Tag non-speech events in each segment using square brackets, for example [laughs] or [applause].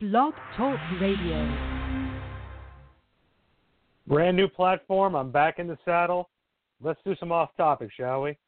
Blog Talk Radio. Brand new platform. I'm back in the saddle. Let's do some off topic, shall we?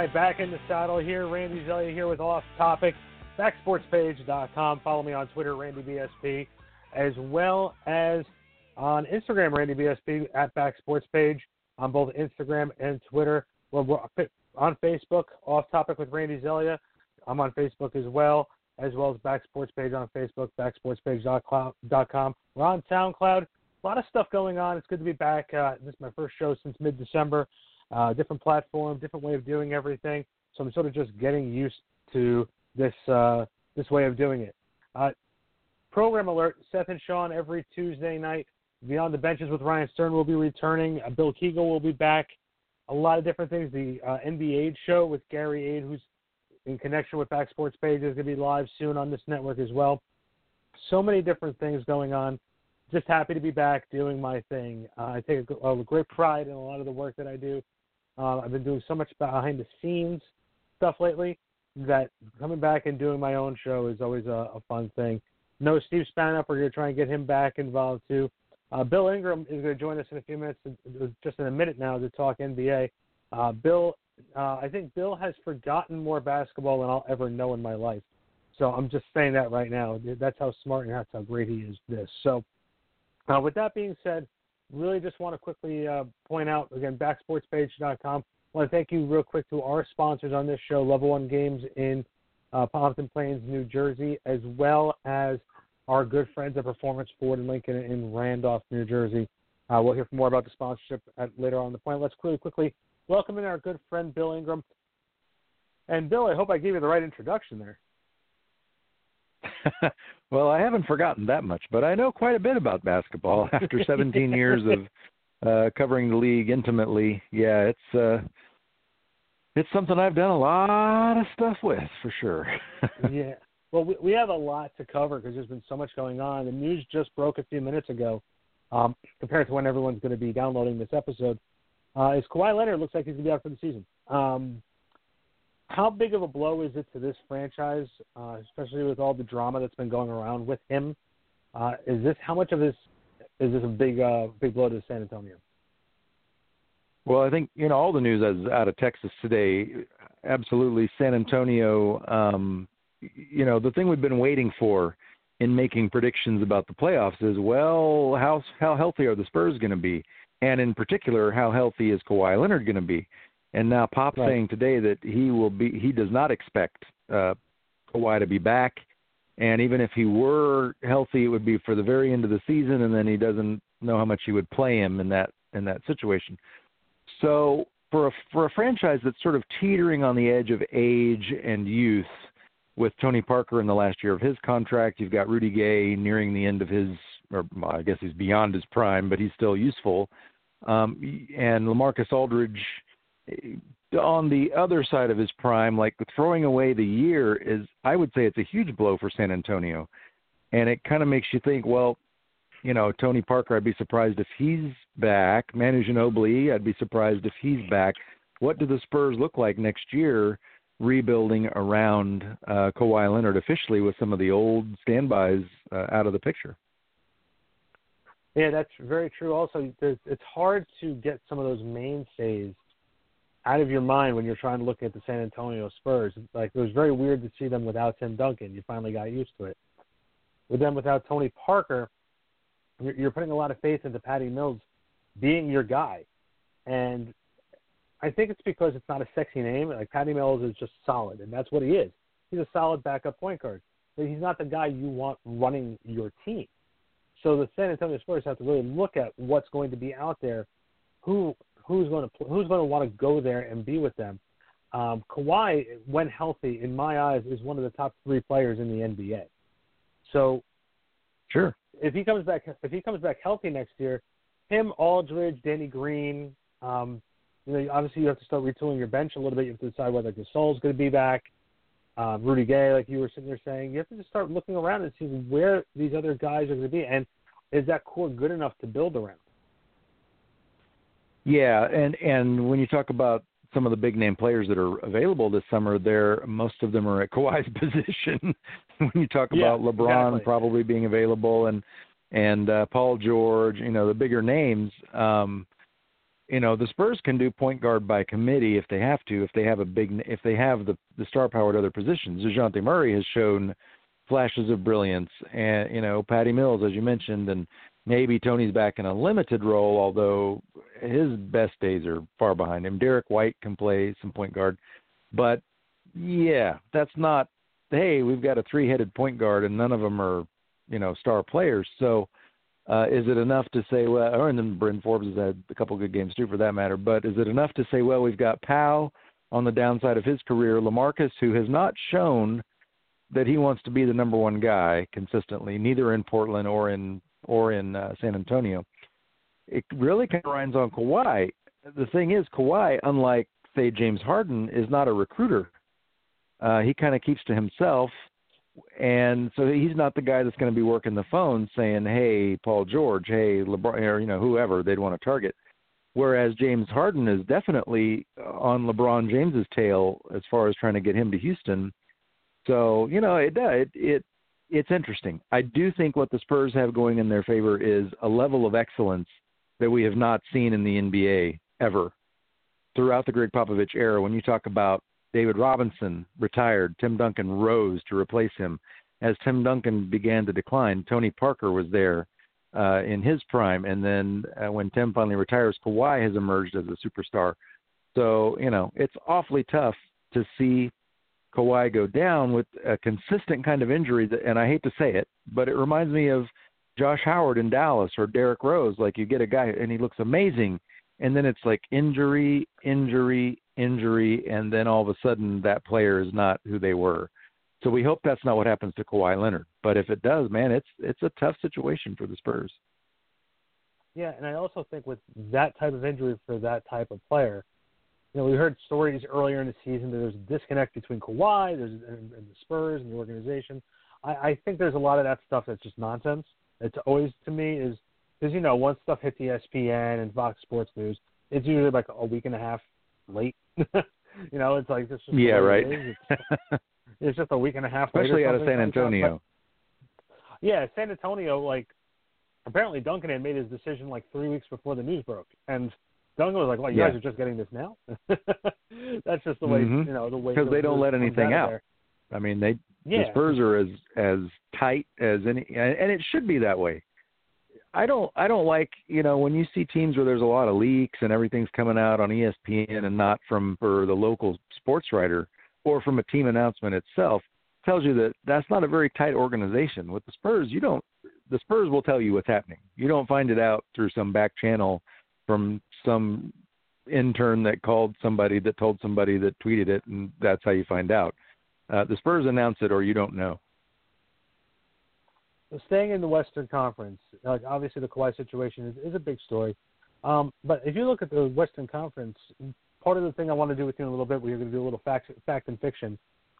Right, back in the saddle here. Randy Zelia here with Off Topic, backsportspage.com. Follow me on Twitter, RandyBSP, as well as on Instagram, RandyBSP at backsportspage on both Instagram and Twitter. We're on Facebook, Off Topic with Randy Zelia. I'm on Facebook as well, as well as Back Sports Page on Facebook, backsportspage.com. We're on SoundCloud. A lot of stuff going on. It's good to be back. Uh, this is my first show since mid-December uh, different platform, different way of doing everything. So I'm sort of just getting used to this uh, this way of doing it. Uh, program alert: Seth and Sean every Tuesday night. Beyond the benches with Ryan Stern will be returning. Uh, Bill Kegel will be back. A lot of different things. The uh, NBA show with Gary Aid, who's in connection with Back Sports Page, is going to be live soon on this network as well. So many different things going on. Just happy to be back doing my thing. Uh, I take a, a great pride in a lot of the work that I do. Uh, I've been doing so much behind the scenes stuff lately that coming back and doing my own show is always a, a fun thing. No Steve Spanup, we're going to try and get him back involved too. Uh, Bill Ingram is going to join us in a few minutes, just in a minute now, to talk NBA. Uh, Bill, uh, I think Bill has forgotten more basketball than I'll ever know in my life. So I'm just saying that right now. That's how smart and that's how great he is. This. So, uh, with that being said, really just want to quickly uh, point out again backsportspage.com. I want to thank you real quick to our sponsors on this show, Level One Games in uh, Pompton Plains, New Jersey, as well as our good friends at Performance Ford and Lincoln in Randolph, New Jersey. Uh, we'll hear more about the sponsorship at, later on the point. Let's quickly, quickly welcome in our good friend Bill Ingram. And Bill, I hope I gave you the right introduction there. [laughs] well, I haven't forgotten that much, but I know quite a bit about basketball [laughs] after 17 years of uh, covering the league intimately. Yeah, it's uh, it's something I've done a lot of stuff with for sure. [laughs] yeah. Well, we, we have a lot to cover because there's been so much going on. The news just broke a few minutes ago, um, compared to when everyone's going to be downloading this episode. Uh, is Kawhi Leonard looks like he's going to be out for the season. Um, how big of a blow is it to this franchise, uh, especially with all the drama that's been going around with him? Uh, is this how much of this is this a big uh, big blow to San Antonio? Well, I think you know all the news out of Texas today. Absolutely, San Antonio. Um, you know the thing we've been waiting for in making predictions about the playoffs is well, how how healthy are the Spurs going to be, and in particular, how healthy is Kawhi Leonard going to be? And now Pop right. saying today that he will be he does not expect uh Kawhi to be back. And even if he were healthy, it would be for the very end of the season, and then he doesn't know how much he would play him in that in that situation. So for a for a franchise that's sort of teetering on the edge of age and youth, with Tony Parker in the last year of his contract, you've got Rudy Gay nearing the end of his, or well, I guess he's beyond his prime, but he's still useful. Um, and Lamarcus Aldridge on the other side of his prime, like throwing away the year is, I would say, it's a huge blow for San Antonio, and it kind of makes you think, well, you know, Tony Parker, I'd be surprised if he's back. Manu Ginobili, I'd be surprised if he's back. What do the Spurs look like next year, rebuilding around uh, Kawhi Leonard officially with some of the old standbys uh, out of the picture? Yeah, that's very true. Also, it's hard to get some of those mainstays out of your mind when you're trying to look at the San Antonio Spurs. Like it was very weird to see them without Tim Duncan. You finally got used to it. With them without Tony Parker, you're putting a lot of faith into Patty Mills being your guy, and I think it's because it's not a sexy name. Like Patty Mills is just solid, and that's what he is. He's a solid backup point guard, but he's not the guy you want running your team. So the San Antonio Spurs have to really look at what's going to be out there, who who's going to who's going to want to go there and be with them. Um, Kawhi, when healthy, in my eyes, is one of the top three players in the NBA. So, sure, if he comes back, if he comes back healthy next year, him, Aldridge, Danny Green, um, you know, obviously you have to start retooling your bench a little bit. You have to decide whether Gasol's going to be back. Um, Rudy Gay, like you were sitting there saying, you have to just start looking around and see where these other guys are going to be, and is that core good enough to build around? Yeah, and and when you talk about some of the big name players that are available this summer, there most of them are at Kawhi's [laughs] position. when you talk yeah, about LeBron exactly. probably being available and and uh, Paul George, you know the bigger names. Um, you know the Spurs can do point guard by committee if they have to, if they have a big, if they have the the star power at other positions. Dejounte Murray has shown flashes of brilliance, and you know Patty Mills, as you mentioned, and maybe Tony's back in a limited role, although his best days are far behind him. Derrick White can play some point guard, but yeah, that's not. Hey, we've got a three-headed point guard, and none of them are, you know, star players. So, uh, is it enough to say, well, and then Bryn Forbes has had a couple good games too, for that matter. But is it enough to say, well, we've got Powell on the downside of his career, Lamarcus, who has not shown that he wants to be the number one guy consistently, neither in Portland or in or in uh, San Antonio. It really kind of runs on Kawhi. The thing is, Kawhi, unlike say James Harden, is not a recruiter. Uh, he kind of keeps to himself, and so he's not the guy that's going to be working the phone saying, "Hey, Paul George, hey, LeBron, or you know whoever they'd want to target." Whereas James Harden is definitely on LeBron James's tail as far as trying to get him to Houston. So you know it it it it's interesting. I do think what the Spurs have going in their favor is a level of excellence that we have not seen in the NBA ever throughout the Gregg Popovich era. When you talk about David Robinson retired, Tim Duncan rose to replace him. As Tim Duncan began to decline, Tony Parker was there uh, in his prime, and then uh, when Tim finally retires, Kawhi has emerged as a superstar. So you know it's awfully tough to see Kawhi go down with a consistent kind of injury that, and I hate to say it, but it reminds me of Josh Howard in Dallas or Derrick Rose. Like you get a guy and he looks amazing, and then it's like injury, injury, injury, and then all of a sudden that player is not who they were. So we hope that's not what happens to Kawhi Leonard. But if it does, man, it's it's a tough situation for the Spurs. Yeah, and I also think with that type of injury for that type of player, you know, we heard stories earlier in the season that there's a disconnect between Kawhi, there's and, and the Spurs and the organization. I, I think there's a lot of that stuff that's just nonsense. It's always to me is because you know once stuff hits ESPN and Fox Sports News, it's usually like a week and a half late. [laughs] you know, it's like this. Yeah, right. It it's, [laughs] it's, just a week and a half. Especially out of San Antonio. But, yeah, San Antonio. Like apparently Duncan had made his decision like three weeks before the news broke, and Duncan was like, "Well, you yeah. guys are just getting this now." [laughs] That's just the way mm-hmm. you know the way because they don't let anything out. out. I mean, they yeah. the Spurs are as as tight as any, and it should be that way. I don't I don't like you know when you see teams where there's a lot of leaks and everything's coming out on ESPN and not from for the local sports writer or from a team announcement itself tells you that that's not a very tight organization. With the Spurs, you don't the Spurs will tell you what's happening. You don't find it out through some back channel from some intern that called somebody that told somebody that tweeted it, and that's how you find out. Uh, the Spurs announce it, or you don't know. Staying in the Western Conference, like obviously the Kawhi situation is, is a big story. Um, but if you look at the Western Conference, part of the thing I want to do with you in a little bit, we're going to do a little fact, fact and fiction.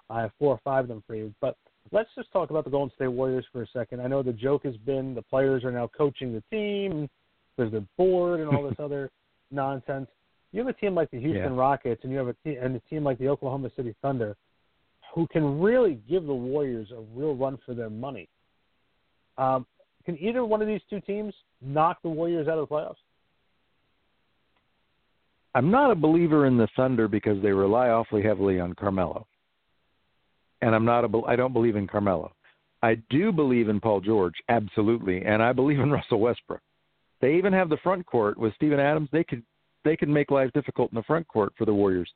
I have four or five of them for you. But let's just talk about the Golden State Warriors for a second. I know the joke has been the players are now coaching the team. There's the board and all this [laughs] other nonsense. You have a team like the Houston yeah. Rockets, and you have a team, and a team like the Oklahoma City Thunder, who can really give the Warriors a real run for their money. Um, can either one of these two teams knock the Warriors out of the playoffs? I'm not a believer in the Thunder because they rely awfully heavily on Carmelo, and I'm not a. I don't believe in Carmelo. I do believe in Paul George, absolutely, and I believe in Russell Westbrook. They even have the front court with Steven Adams. They could they could make life difficult in the front court for the Warriors.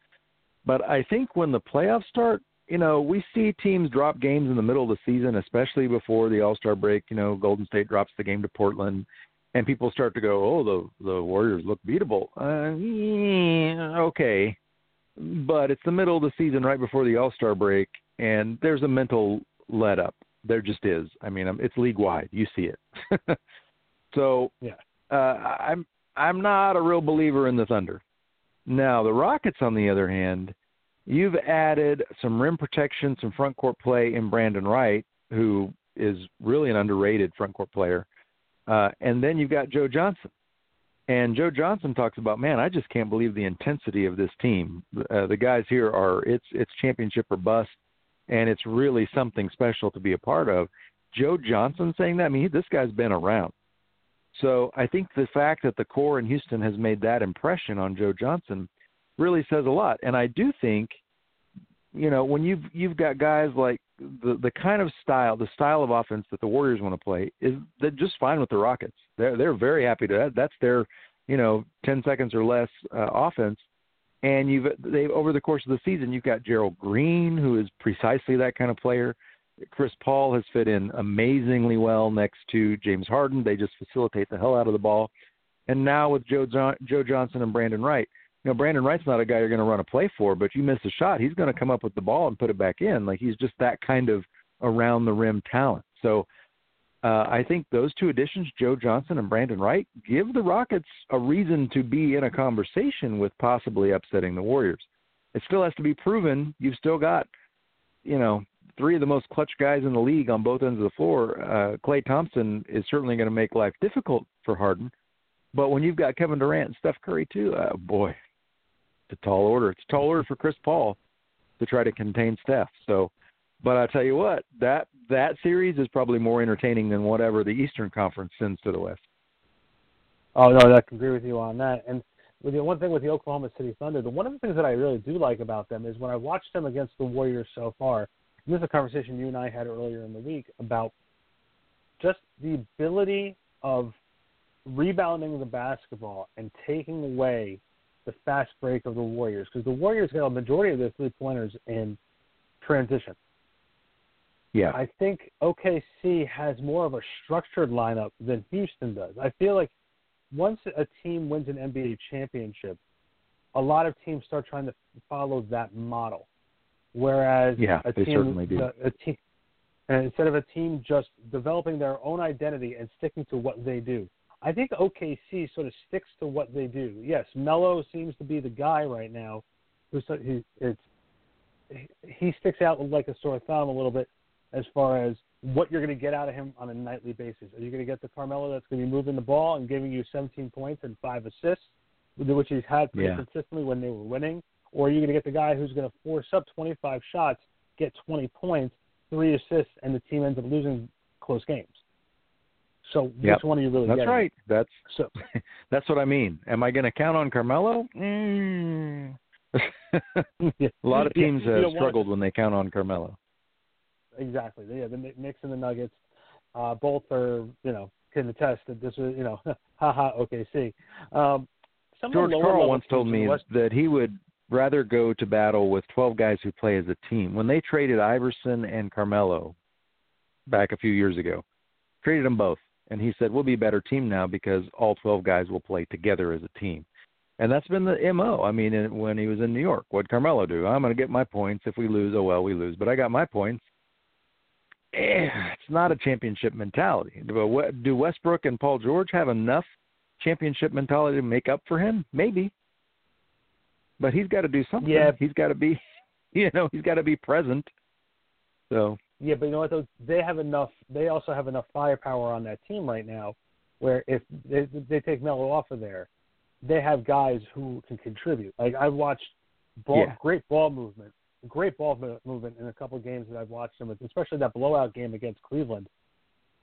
But I think when the playoffs start, you know, we see teams drop games in the middle of the season, especially before the All Star break. You know, Golden State drops the game to Portland and people start to go, "Oh, the the Warriors look beatable." Uh, yeah, okay, but it's the middle of the season, right before the All Star break, and there's a mental let up. There just is. I mean, it's league wide. You see it. [laughs] so yeah, uh, I'm I'm not a real believer in the Thunder. Now the Rockets, on the other hand, you've added some rim protection, some front court play in Brandan Wright, who is really an underrated front court player uh, and then you've got Joe Johnson. And Joe Johnson talks about, man, I just can't believe the intensity of this team. Uh, the guys here are it's it's championship or bust, and it's really something special to be a part of. Joe Johnson saying that, I mean, this guy's been around. So I think the fact that the core in Houston has made that impression on Joe Johnson really says a lot. And I do think, you know, when you've you've got guys like the the kind of style, the style of offense that the Warriors want to play is they're just fine with the Rockets. They're they're very happy to that. That's their you know ten seconds or less uh, offense. And you've they over the course of the season, you've got Gerald Green, who is precisely that kind of player. Chris Paul has fit in amazingly well next to James Harden. They just facilitate the hell out of the ball. And now with Joe John, Joe Johnson and Brandan Wright, you know, Brandan Wright's not a guy you're going to run a play for, but you miss a shot, he's going to come up with the ball and put it back in. Like he's just that kind of around the rim talent. So uh, I think those two additions, Joe Johnson and Brandan Wright, give the Rockets a reason to be in a conversation with possibly upsetting the Warriors. It still has to be proven. You've still got, you know, three of the most clutch guys in the league on both ends of the floor. Uh, Klay Thompson is certainly going to make life difficult for Harden. But when you've got Kevin Durant and Steph Curry too, uh, boy, it's a tall order. It's a tall order for Chris Paul to try to contain Steph. So, but I tell you what, that that series is probably more entertaining than whatever the Eastern Conference sends to the West. Oh no, I can agree with you on that. And with the one thing with the Oklahoma City Thunder, the one of the things that I really do like about them is when I watched them against the Warriors so far. This is a conversation you and I had earlier in the week about just the ability of rebounding the basketball and taking away the fast break of the Warriors because the Warriors got a majority of their three pointers in transition. Yeah. I think OKC has more of a structured lineup than Houston does. I feel like once a team wins an NBA championship, a lot of teams start trying to follow that model. Whereas yeah, a they team, certainly do. A, a team, and instead of a team just developing their own identity and sticking to what they do, I think OKC sort of sticks to what they do. Yes, Melo seems to be the guy right now who's he, it's he sticks out like a sore thumb a little bit as far as what you're going to get out of him on a nightly basis. Are you going to get the Carmelo that's going to be moving the ball and giving you 17 points and five assists, which he's had pretty yeah. consistently when they were winning, or are you going to get the guy who's going to force up 25 shots, get 20 points, three assists, and the team ends up losing close games? So yep. which one are you really That's getting? right. That's so. [laughs] that's what I mean. Am I going to count on Carmelo? Mm. [laughs] a lot of teams yeah, have struggled when they count on Carmelo. Exactly. Yeah, the Knicks and the Nuggets, uh, both are you know can attest that this is you know [laughs] haha OKC. Um, George Karl once told me West- that he would rather go to battle with 12 guys who play as a team. When they traded Iverson and Carmelo back a few years ago, traded them both and he said we'll be a better team now because all 12 guys will play together as a team. And that's been the MO. I mean, when he was in New York, what Carmelo do? I'm going to get my points. If we lose, oh well, we lose. But I got my points. Eh, it's not a championship mentality. Do Westbrook and Paul George have enough championship mentality to make up for him? Maybe. But he's got to do something. Yeah. He's got to be, [laughs] you know, he's got to be present. So. Yeah, but you know what? Though they have enough. They also have enough firepower on that team right now, where if they, they take Melo off of there, they have guys who can contribute. Like I've watched ball, yeah. great ball movement, great ball movement in a couple of games that I've watched them, with especially that blowout game against Cleveland.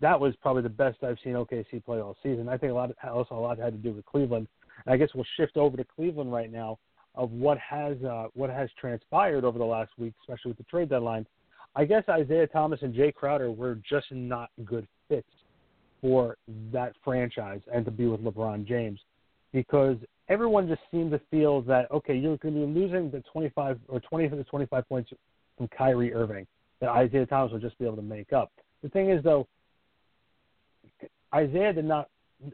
That was probably the best I've seen OKC play all season. I think a lot, also a lot had to do with Cleveland. And I guess we'll shift over to Cleveland right now of what has uh, what has transpired over the last week, especially with the trade deadline. I guess Isaiah Thomas and Jay Crowder were just not good fits for that franchise and to be with LeBron James because everyone just seemed to feel that okay, you're going to be losing the 25 or 20 to 25 points from Kyrie Irving that Isaiah Thomas will just be able to make up. The thing is though, Isaiah did not.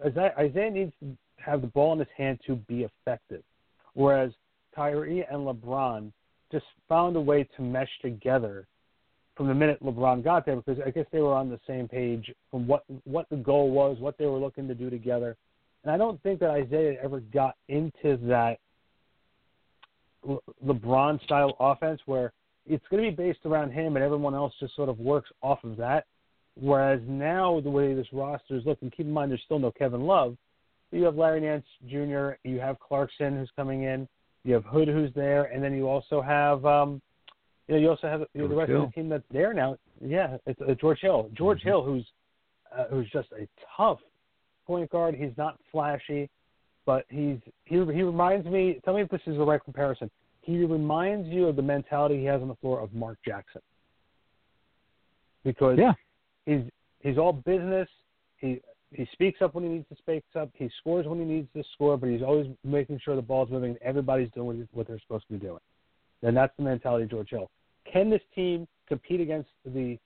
Isaiah needs to have the ball in his hand to be effective, whereas Kyrie and LeBron just found a way to mesh together from the minute LeBron got there because I guess they were on the same page from what what the goal was, what they were looking to do together. And I don't think that Isaiah ever got into that Le- LeBron style offense where it's going to be based around him and everyone else just sort of works off of that. Whereas now the way this roster is looking, keep in mind there's still no Kevin Love. You have Larry Nance Jr., you have Clarkson who's coming in, you have Hood who's there, and then you also have um, you know you also have you know, the rest Hill. of the team that's there now. Yeah, it's uh, George Hill. George Mm-hmm. Hill, who's uh, who's just a tough point guard. He's not flashy, but he's he he reminds me. Tell me if this is the right comparison. He reminds you of the mentality he has on the floor of Mark Jackson. Because Yeah. he's he's all business. He he speaks up when he needs to speak up. He scores when he needs to score, but he's always making sure the ball's moving and everybody's doing what they're supposed to be doing. And that's the mentality of George Hill. Can this team compete against the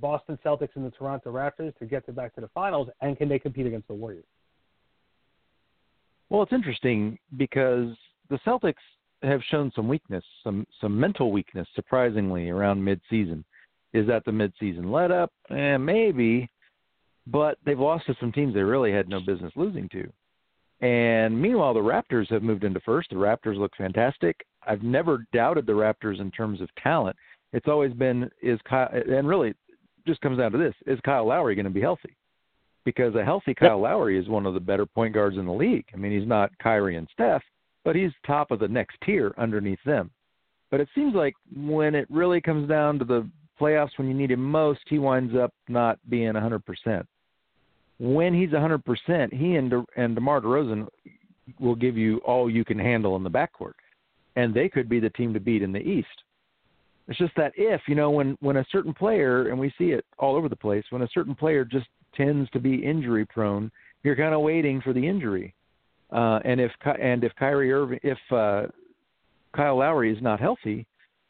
Boston Celtics and the Toronto Raptors to get them back to the finals, and can they compete against the Warriors? Well, it's interesting because the Celtics have shown some weakness, some some mental weakness, surprisingly, around midseason. Is that the midseason let up? Eh, maybe, but they've lost to some teams they really had no business losing to. And meanwhile, the Raptors have moved into first. The Raptors look fantastic. I've never doubted the Raptors in terms of talent. It's always been is Kyle, and really it just comes down to this: is Kyle Lowry going to be healthy? Because a healthy Kyle Lowry is one of the better point guards in the league. I mean, he's not Kyrie and Steph, but he's top of the next tier underneath them. But it seems like when it really comes down to the playoffs, when you need him most, he winds up not being 100%. When he's 100%, he and De- and DeMar DeRozan will give you all you can handle in the backcourt, and they could be the team to beat in the East. It's just that if you know when when a certain player, and we see it all over the place, when a certain player just tends to be injury prone, you're kind of waiting for the injury. Uh, and if and if Kyrie Irving, if uh, Kyle Lowry is not healthy,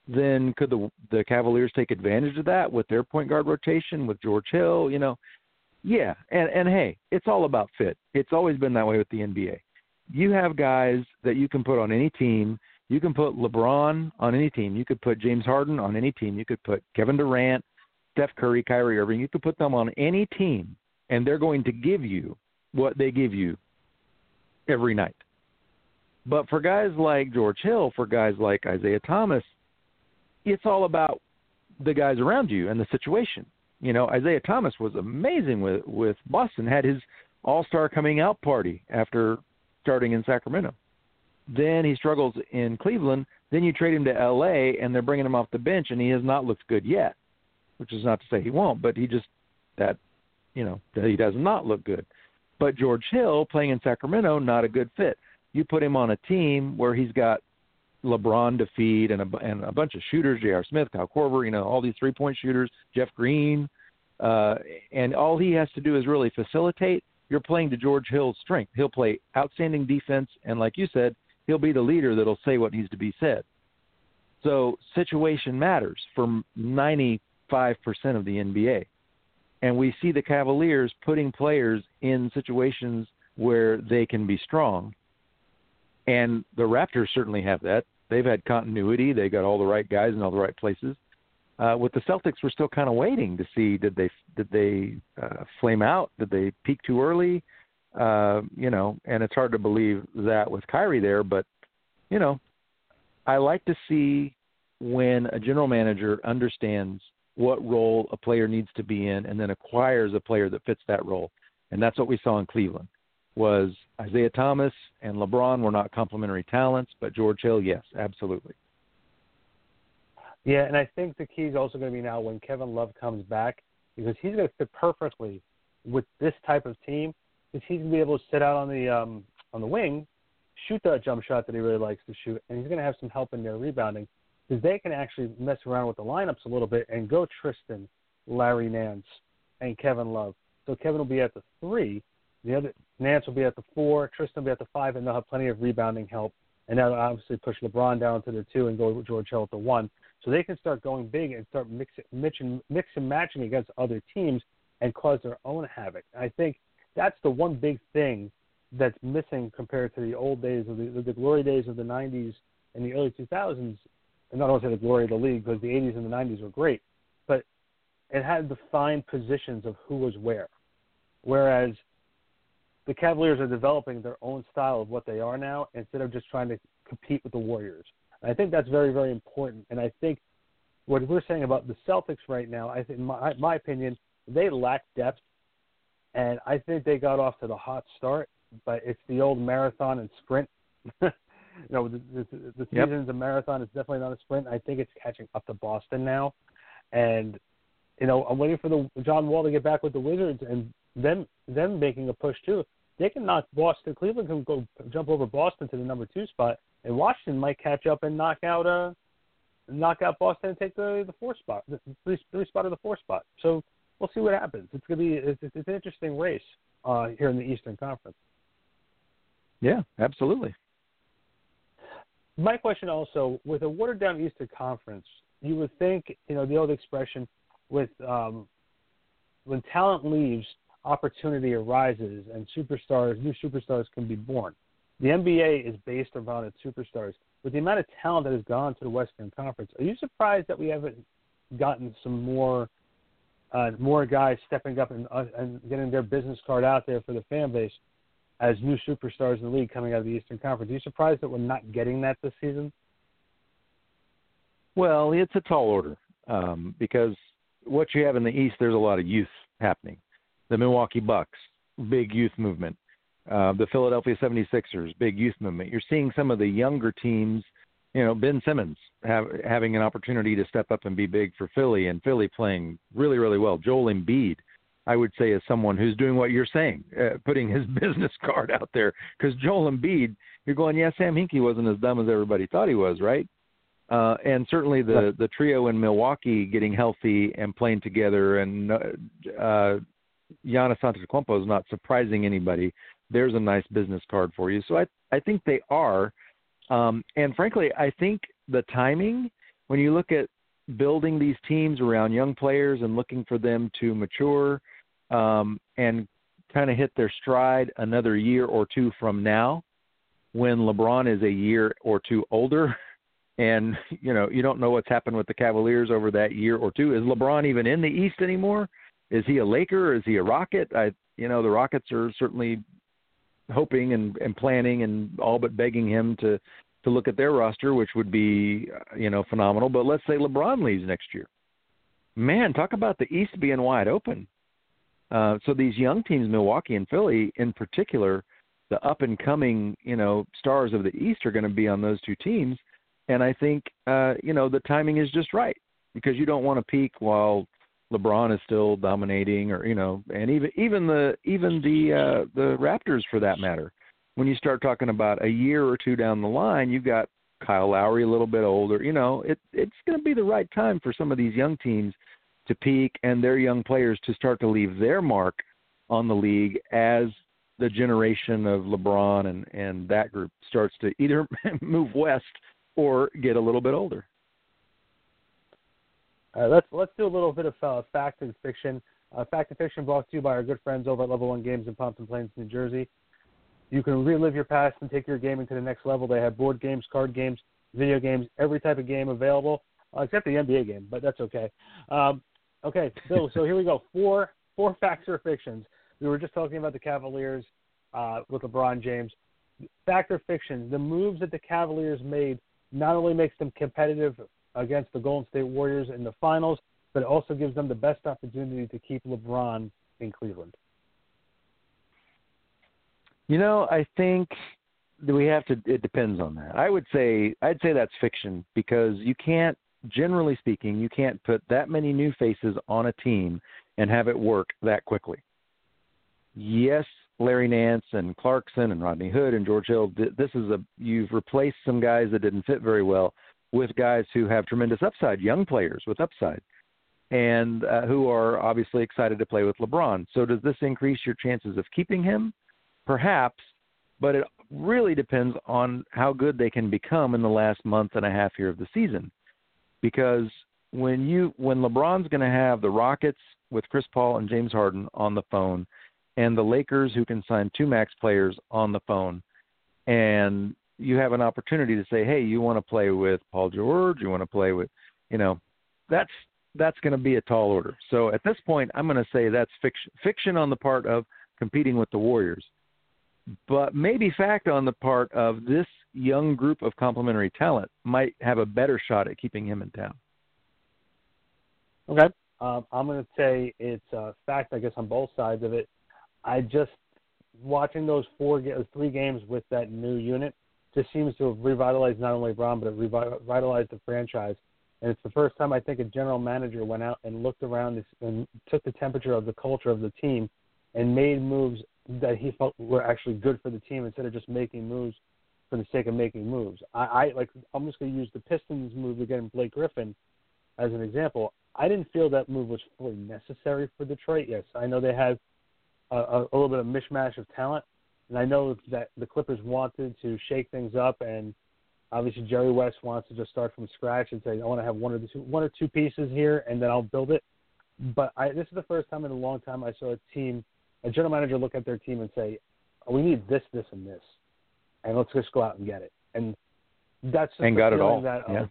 then could the the Cavaliers take advantage of that with their point guard rotation with George Hill? You know, yeah. And and hey, it's all about fit. It's always been that way with the NBA. You have guys that you can put on any team. You can put LeBron on any team. You could put James Harden on any team. You could put Kevin Durant, Steph Curry, Kyrie Irving. You could put them on any team, and they're going to give you what they give you every night. But for guys like George Hill, for guys like Isaiah Thomas, it's all about the guys around you and the situation. You know, Isaiah Thomas was amazing with with Boston. Had his All Star coming out party after starting in Sacramento. Then he struggles in Cleveland. Then you trade him to L.A. and they're bringing him off the bench, and he has not looked good yet. Which is not to say he won't, but he just that you know he does not look good. But George Hill playing in Sacramento, not a good fit. You put him on a team where he's got LeBron to feed and a, and a bunch of shooters, J.R. Smith, Kyle Korver, you know, all these three point shooters, Jeff Green, uh, and all he has to do is really facilitate. You're playing to George Hill's strength. He'll play outstanding defense, and like you said, he'll be the leader that'll say what needs to be said. So situation matters for 95% of the NBA. And we see the Cavaliers putting players in situations where they can be strong and the Raptors certainly have that. They've had continuity. They got all the right guys in all the right places. Uh, with the Celtics, we're still kind of waiting to see did they did they uh, flame out? Did they peak too early? Uh, you know, and it's hard to believe that with Kyrie there, but you know, I like to see when a general manager understands what role a player needs to be in and then acquires a player that fits that role. And that's what we saw in Cleveland was Isaiah Thomas and LeBron were not complementary talents, but George Hill, yes, absolutely. Yeah, and I think the key is also going to be now when Kevin Love comes back because he's going to fit perfectly with this type of team because he's going to be able to sit out on the um, on the wing, shoot that jump shot that he really likes to shoot, and he's going to have some help in their rebounding because they can actually mess around with the lineups a little bit and go Tristan, Larry Nance, and Kevin Love. So Kevin will be at the three, the other Nance will be at the four, Tristan will be at the five, and they'll have plenty of rebounding help. And that'll obviously push LeBron down to the two and go with George Hill at the one. So they can start going big and start mixing, mix and, matching against other teams and cause their own havoc. I think that's the one big thing that's missing compared to the old days of the, the glory days of the 90s and the early 2000s and not only the glory of the league because the 80s and the 90s were great, but it had defined positions of who was where. Whereas the Cavaliers are developing their own style of what they are now instead of just trying to compete with the Warriors. And I think that's very, very important. And I think what we're saying about the Celtics right now, I think, in my, my opinion, they lack depth. And I think they got off to the hot start, but it's the old marathon and sprint [laughs] you know, the, the, the season's yep. a marathon. It's definitely not a sprint. I think it's catching up to Boston now, and you know, I'm waiting for the John Wall to get back with the Wizards and them them making a push too. They can knock Boston. Cleveland can go jump over Boston to the number two spot, and Washington might catch up and knock out uh knock out Boston and take the the four spot, the three, three spot or the four spot. So we'll see what happens. It's gonna be it's, it's an interesting race uh, here in the Eastern Conference. Yeah, absolutely my question also with a watered down Eastern Conference, you would think you know the old expression with um, when talent leaves, opportunity arises, and superstars, new superstars can be born. The NBA is based around its superstars. With the amount of talent that has gone to the Western Conference, are you surprised that we haven't gotten some more uh, more guys stepping up and, uh, and getting their business card out there for the fan base as new superstars in the league coming out of the Eastern Conference. Are you surprised that we're not getting that this season? Well, it's a tall order um, because what you have in the East, there's a lot of youth happening. The Milwaukee Bucks, big youth movement. Uh, the Philadelphia 76ers, big youth movement. You're seeing some of the younger teams, you know, Ben Simmons have, having an opportunity to step up and be big for Philly, and Philly playing really, really well. Joel Embiid I would say, is someone who's doing what you're saying, uh, putting his [laughs] business card out there. Because Joel Embiid, you're going, yeah, Sam Hinkie wasn't as dumb as everybody thought he was, right? Uh, and certainly the the trio in Milwaukee getting healthy and playing together, and uh, uh, Giannis Antetokounmpo is not surprising anybody. There's a nice business card for you. So I I think they are, um, and frankly, I think the timing when you look at building these teams around young players and looking for them to mature um, and kind of hit their stride another year or two from now when LeBron is a year or two older. [laughs] And, you know, you don't know what's happened with the Cavaliers over that year or two. Is LeBron even in the East anymore? Is he a Laker? Is he a Rocket? I, you know, the Rockets are certainly hoping and, and planning and all but begging him to to look at their roster, which would be you know phenomenal. But let's say LeBron leaves next year. Man, talk about the East being wide open. Uh, so these young teams, Milwaukee and Philly in particular, the up and coming you know stars of the East are going to be on those two teams, and I think uh, you know the timing is just right because you don't want to peak while LeBron is still dominating, or you know, and even even the even the uh, the Raptors for that matter when you start talking about a year or two down the line, you've got Kyle Lowry a little bit older. You know, it it's going to be the right time for some of these young teams to peak and their young players to start to leave their mark on the league as the generation of LeBron and and that group starts to either [laughs] move west or get a little bit older. Uh, let's let's do a little bit of uh, fact and fiction. Uh, fact and fiction brought to you by our good friends over at Level One Games in Pompton Plains, New Jersey You can relive your past and take your gaming to the next level. They have board games, card games, video games, every type of game available, uh, except the NBA game, but that's okay. Um, okay, so so here we go. Four four facts or fictions. We were just talking about the Cavaliers uh, with LeBron James. Fact or fiction? The moves that the Cavaliers made not only makes them competitive against the Golden State Warriors in the finals, but it also gives them the best opportunity to keep LeBron in Cleveland. You know, I think we have to. It depends on that. I would say I'd say that's fiction because you can't, generally speaking, you can't put that many new faces on a team and have it work that quickly. Yes, Larry Nance and Clarkson and Rodney Hood and George Hill. This is a you've replaced some guys that didn't fit very well with guys who have tremendous upside, young players with upside, and uh, who are obviously excited to play with LeBron. So does this increase your chances of keeping him? Perhaps, but it really depends on how good they can become in the last month and a half here of the season. Because when you when LeBron's going to have the Rockets with Chris Paul and James Harden on the phone and the Lakers who can sign two max players on the phone and you have an opportunity to say, "Hey, you want to play with Paul George, you want to play with, you know, that's that's going to be a tall order." So at this point, I'm going to say that's fiction fiction on the part of competing with the Warriors but maybe fact on the part of this young group of complementary talent might have a better shot at keeping him in town. Okay. Um, I'm going to say it's a fact, I guess, on both sides of it. I just, watching those four, three games with that new unit just seems to have revitalized not only Brown, but it revitalized the franchise. And it's the first time I think a general manager went out and looked around and took the temperature of the culture of the team and made moves that he felt were actually good for the team instead of just making moves for the sake of making moves. I, I like I'm just going to use the Pistons move again, Blake Griffin, as an example. I didn't feel that move was fully necessary for Detroit. Yes, I know they had a, a little bit of mishmash of talent, and I know that the Clippers wanted to shake things up, and obviously Jerry West wants to just start from scratch and say, I want to have one or two, one or two pieces here, and then I'll build it. But I, this is the first time in a long time I saw a team a general manager look at their team and say, oh, "We need this, this, and this, and let's just go out and get it." And that's and got it all. That, uh, yeah.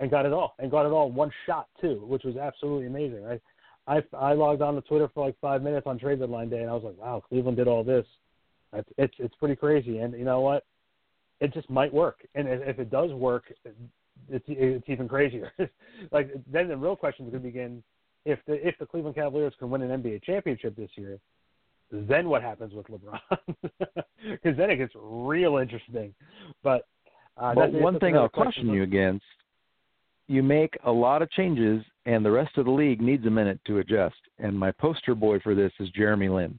and got it all, and got it all one shot too, which was absolutely amazing. I, I, I logged on to Twitter for like five minutes on trade deadline day, and I was like, "Wow, Cleveland did all this." It's it's, it's pretty crazy, and you know what? It just might work, and if, if it does work, it's it's even crazier. [laughs] like then the real question is going to begin: if the if the Cleveland Cavaliers can win an NBA championship this year, then what happens with LeBron? [laughs] Because then it gets real interesting. But, uh, but one thing I'll caution you against: you make a lot of changes, and the rest of the league needs a minute to adjust. And my poster boy for this is Jeremy Lin.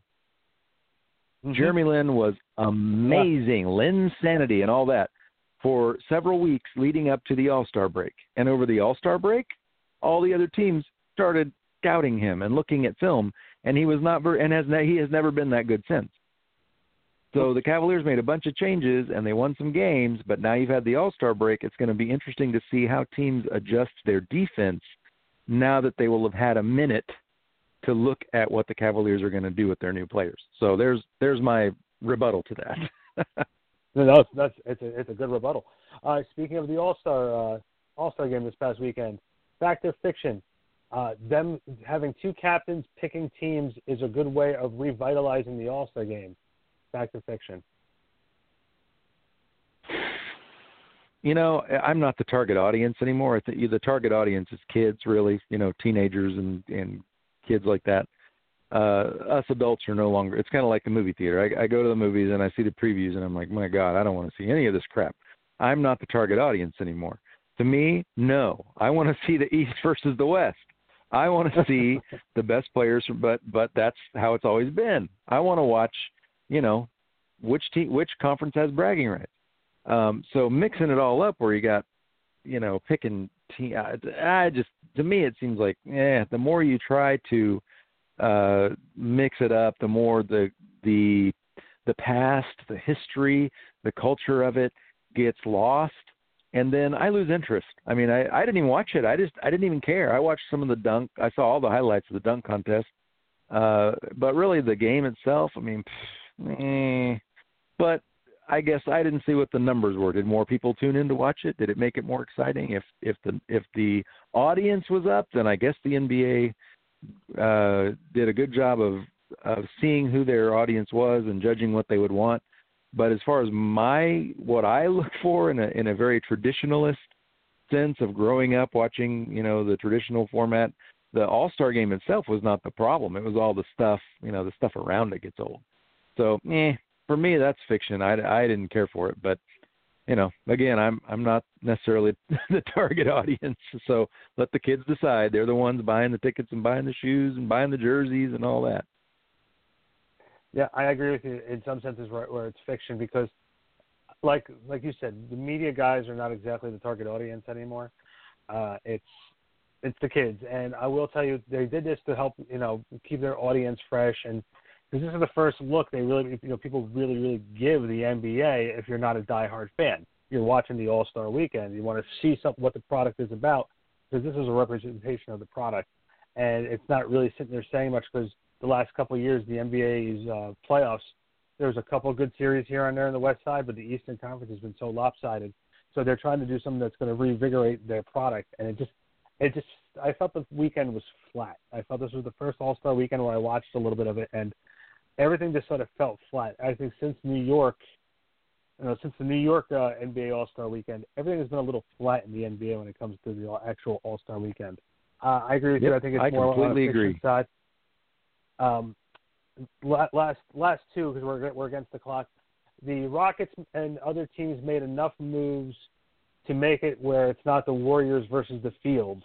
Mm-hmm. Jeremy Lin was amazing, yeah. Lin sanity and all that for several weeks leading up to the All Star break. And over the All Star break, all the other teams started scouting him and looking at film and he was not very and has he has never been that good since. So the Cavaliers made a bunch of changes and they won some games, but now you've had the All Star break. It's going to be interesting to see how teams adjust their defense now that they will have had a minute to look at what the Cavaliers are going to do with their new players. So there's there's my rebuttal to that. [laughs] no, that's, that's it's a it's a good rebuttal. Uh, speaking of the All Star uh, All Star game this past weekend, fact or fiction? uh, them having two captains picking teams is a good way of revitalizing the All Star game. Fact or fiction? You know, I'm not the target audience anymore. I the target audience is kids, really. You know, teenagers and and kids like that. Uh, us adults are no longer. It's kind of like the movie theater. I, I go to the movies and I see the previews and I'm like, my God, I don't want to see any of this crap. I'm not the target audience anymore. To me, no. I want to see the East [laughs] versus the West. I want to [laughs] see the best players, but but that's how it's always been. I want to watch, you know, which team, which conference has bragging rights. Um, so mixing it all up, where you got, you know, picking team. I, I just to me it seems like, yeah, the more you try to uh, mix it up, the more the the the past, the history, the culture of it gets lost and then I lose interest. I mean, I I didn't even watch it. I just I didn't even care. I watched some of the dunk. I saw all the highlights of the dunk contest. Uh, but really, the game itself. I mean, but I guess I didn't see what the numbers were. Did more people tune in to watch it? Did it make it more exciting? If if the if the audience was up, then I guess the NBA uh, did a good job of of seeing who their audience was and judging what they would want. But as far as my what I look for in a in a very traditionalist sense of growing up watching, you know, the traditional format, the All Star game itself was not the problem. It was all the stuff, you know, the stuff around it gets old. So, eh, for me, that's fiction. I, I didn't care for it, but you know, again, I'm I'm not necessarily [laughs] the target audience. So let the kids decide. They're the ones buying the tickets and buying the shoes and buying the jerseys and all that. Yeah, I agree with you in some senses where, where it's fiction because, like like you said, the media guys are not exactly the target audience anymore. Uh, it's it's the kids, and I will tell you, they did this to help you know keep their audience fresh, and because this is the first look they really you know people really really give the NBA. If you're not a diehard fan, you're watching the All Star Weekend. You want to see something what the product is about because this is a representation of the product, and it's not really sitting there saying much because the last couple of years, the NBA's uh, playoffs, there's a couple of good series here and there on the West Side, but the Eastern Conference has been so lopsided. So they're trying to do something that's going to reinvigorate their product, and it just, it just, I felt the weekend was flat. I felt this was the first All Star weekend where I watched a little bit of it, and everything just sort of felt flat. I think since New York, you know, since the New York uh, NBA All Star Weekend, everything has been a little flat in the NBA when it comes to the actual All Star Weekend. Uh, I agree with yep, you. I think it's I more completely on the agree. side. Um, last last two because we're we're against the clock. The Rockets and other teams made enough moves to make it where it's not the Warriors versus the field.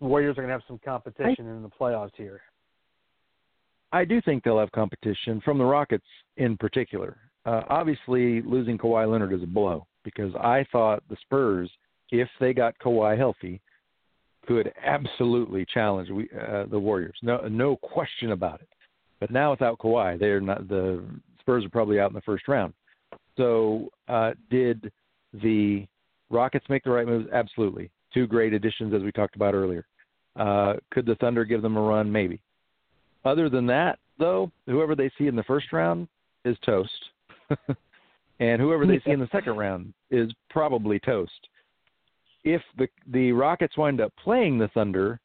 Warriors are going to have some competition in the playoffs here. I do think they'll have competition from the Rockets in particular. Uh, obviously, losing Kawhi Leonard is a blow because I thought the Spurs, if they got Kawhi healthy, could absolutely challenge we, uh, the Warriors. No, no question about it. But now without Kawhi, they're not. The Spurs are probably out in the first round. So, uh, did the Rockets make the right moves? Absolutely. Two great additions, as we talked about earlier. Uh, could the Thunder give them a run? Maybe. Other than that, though, whoever they see in the first round is toast, [laughs] and whoever they see in the second round is probably toast if the the Rockets wind up playing the Thunder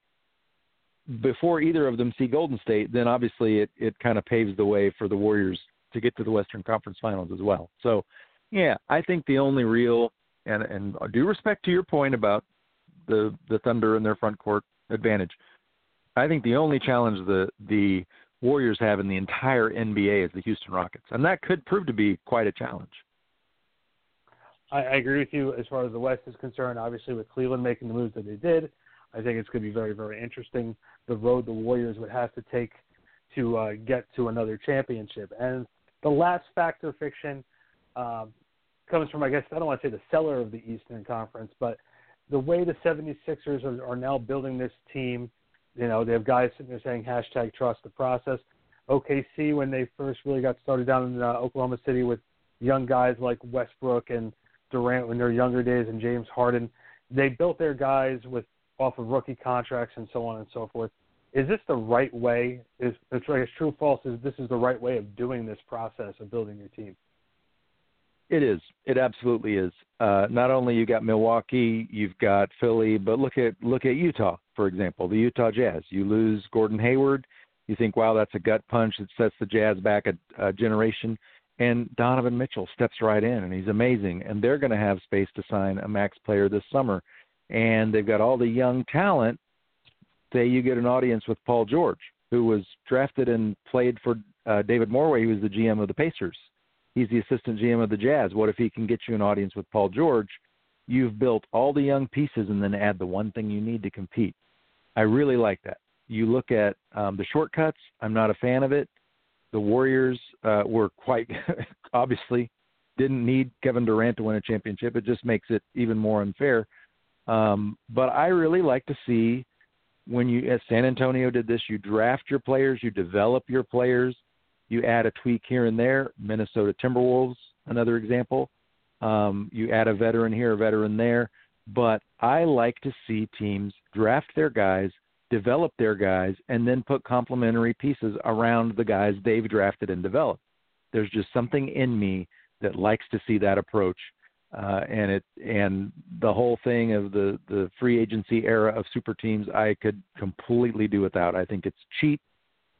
before either of them see Golden State, then obviously it it kind of paves the way for the Warriors to get to the Western Conference Finals as well. So, yeah, I think the only real and and due respect to your point about the the Thunder and their front court advantage, I think the only challenge the the Warriors have in the entire NBA is the Houston Rockets, and that could prove to be quite a challenge. I, I agree with you as far as the West is concerned. Obviously, with Cleveland making the moves that they did, I think it's going to be very, very interesting. The road the Warriors would have to take to uh, get to another championship. And the last factor fiction um, comes from, I guess, I don't want to say the cellar of the Eastern Conference, but the way the 76ers are, are now building this team. You know, they have guys sitting there saying hashtag trust the process. OKC, when they first really got started down in uh, Oklahoma City with young guys like Westbrook and Durant when their younger days and James Harden. They built their guys with off of rookie contracts and so on and so forth. Is this the right way? Is it's true false? Is this is the right way of doing this process of building your team? It is. It absolutely is. Uh, not only you got Milwaukee, you've got Philly, but look at look at Utah, for example, the Utah Jazz. You lose Gordon Hayward, you think, wow, that's a gut punch that sets the Jazz back a, a generation and Donovan Mitchell steps right in and he's amazing and they're going to have space to sign a max player this summer and they've got all the young talent say you get an audience with Paul George who was drafted and played for uh, David Morway who was the GM of the Pacers he's the assistant GM of the Jazz. What if he can get you an audience with Paul George? You've built all the young pieces and then add the one thing you need to compete. I really like that. You look at um, the shortcuts. I'm not a fan of it. The Warriors uh, were quite [laughs] obviously didn't need Kevin Durant to win a championship. It just makes it even more unfair. Um, but I really like to see when you, as San Antonio did this, you draft your players, you develop your players, you add a tweak here and there. Minnesota Timberwolves, another example. Um, you add a veteran here, a veteran there. But I like to see teams draft their guys develop their guys, and then put complementary pieces around the guys they've drafted and developed. There's just something in me that likes to see that approach. Uh, and it and the whole thing of the the free agency era of super teams, I could completely do without. I think it's cheap,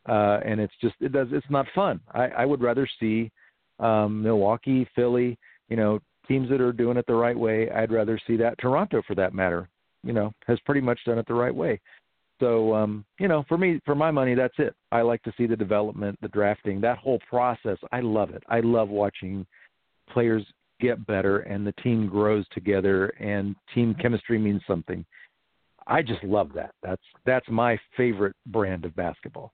uh, and it's just it does it's not fun. I, I would rather see um, Milwaukee, Philly, you know, teams that are doing it the right way. I'd rather see that. Toronto, for that matter, you know, has pretty much done it the right way. So, um, you know, for me, for my money, that's it. I like to see the development, the drafting, that whole process. I love it. I love watching players get better and the team grows together and team chemistry means something. I just love that. That's that's my favorite brand of basketball.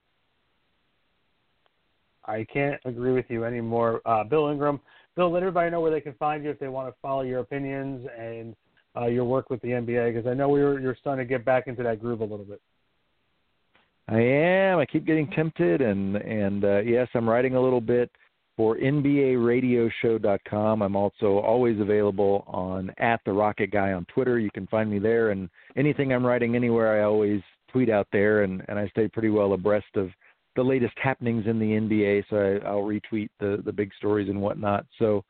I can't agree with you anymore. Uh, Bill Ingram, Bill, let everybody know where they can find you if they want to follow your opinions and uh, your work with the NBA because I know we are you're starting to get back into that groove a little bit. I am. I keep getting tempted, and and uh, yes, I'm writing a little bit for NBARadioshow.com. I'm also always available on at the Rocket Guy on Twitter. You can find me there, and anything I'm writing anywhere, I always tweet out there, and and I stay pretty well abreast of the latest happenings in the NBA. So I, I'll retweet the the big stories and whatnot. So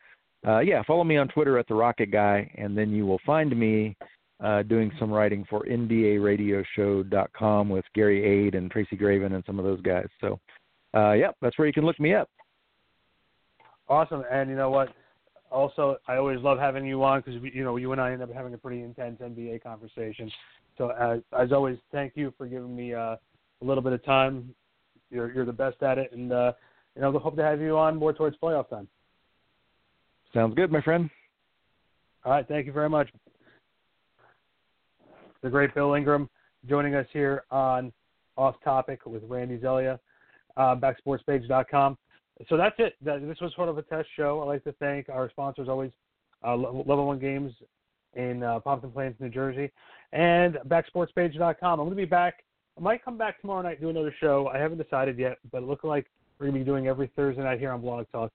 uh, yeah, follow me on Twitter at the Rocket Guy, and then you will find me uh, doing some writing for NBARadioshow.com with Gary Aid and Tracy Graven and some of those guys. So, uh, yeah, that's where you can look me up. Awesome, and you know what? Also, I always love having you on because you know you and I end up having a pretty intense NBA conversation. So, uh, as always, thank you for giving me uh, a little bit of time. You're you're the best at it, and uh, you know hope to have you on more towards playoff time. Sounds good, my friend. All right, thank you very much. The great Bill Ingram joining us here on Off Topic with Randy Zelia, uh, backsportspage.com so that's it. This was sort of a test show. I'd like to thank our sponsors always, uh, Level One Games in uh, Pompton Plains, New Jersey, and backsportspage.com. I'm going to be back. I might come back tomorrow night do another show. I haven't decided yet, but it looks like we're going to be doing every Thursday night here on Blog Talk.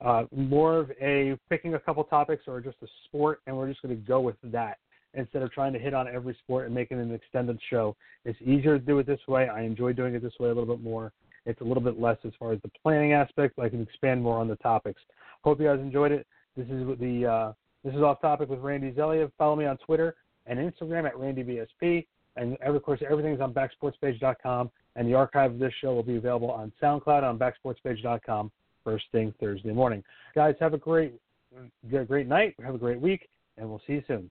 Uh, more of a picking a couple topics or just a sport, and we're just going to go with that instead of trying to hit on every sport and making an extended show. It's easier to do it this way. I enjoy doing it this way a little bit more. It's a little bit less as far as the planning aspect, but I can expand more on the topics. Hope you guys enjoyed it. This is the uh, this is off topic with Randy Zelia. Follow me on Twitter and Instagram at RandyBSP. And of course, everything's on backsportspage.com. And the archive of this show will be available on SoundCloud on backsportspage.com first thing Thursday morning. Guys, have a great, great night. Have a great week, and we'll see you soon.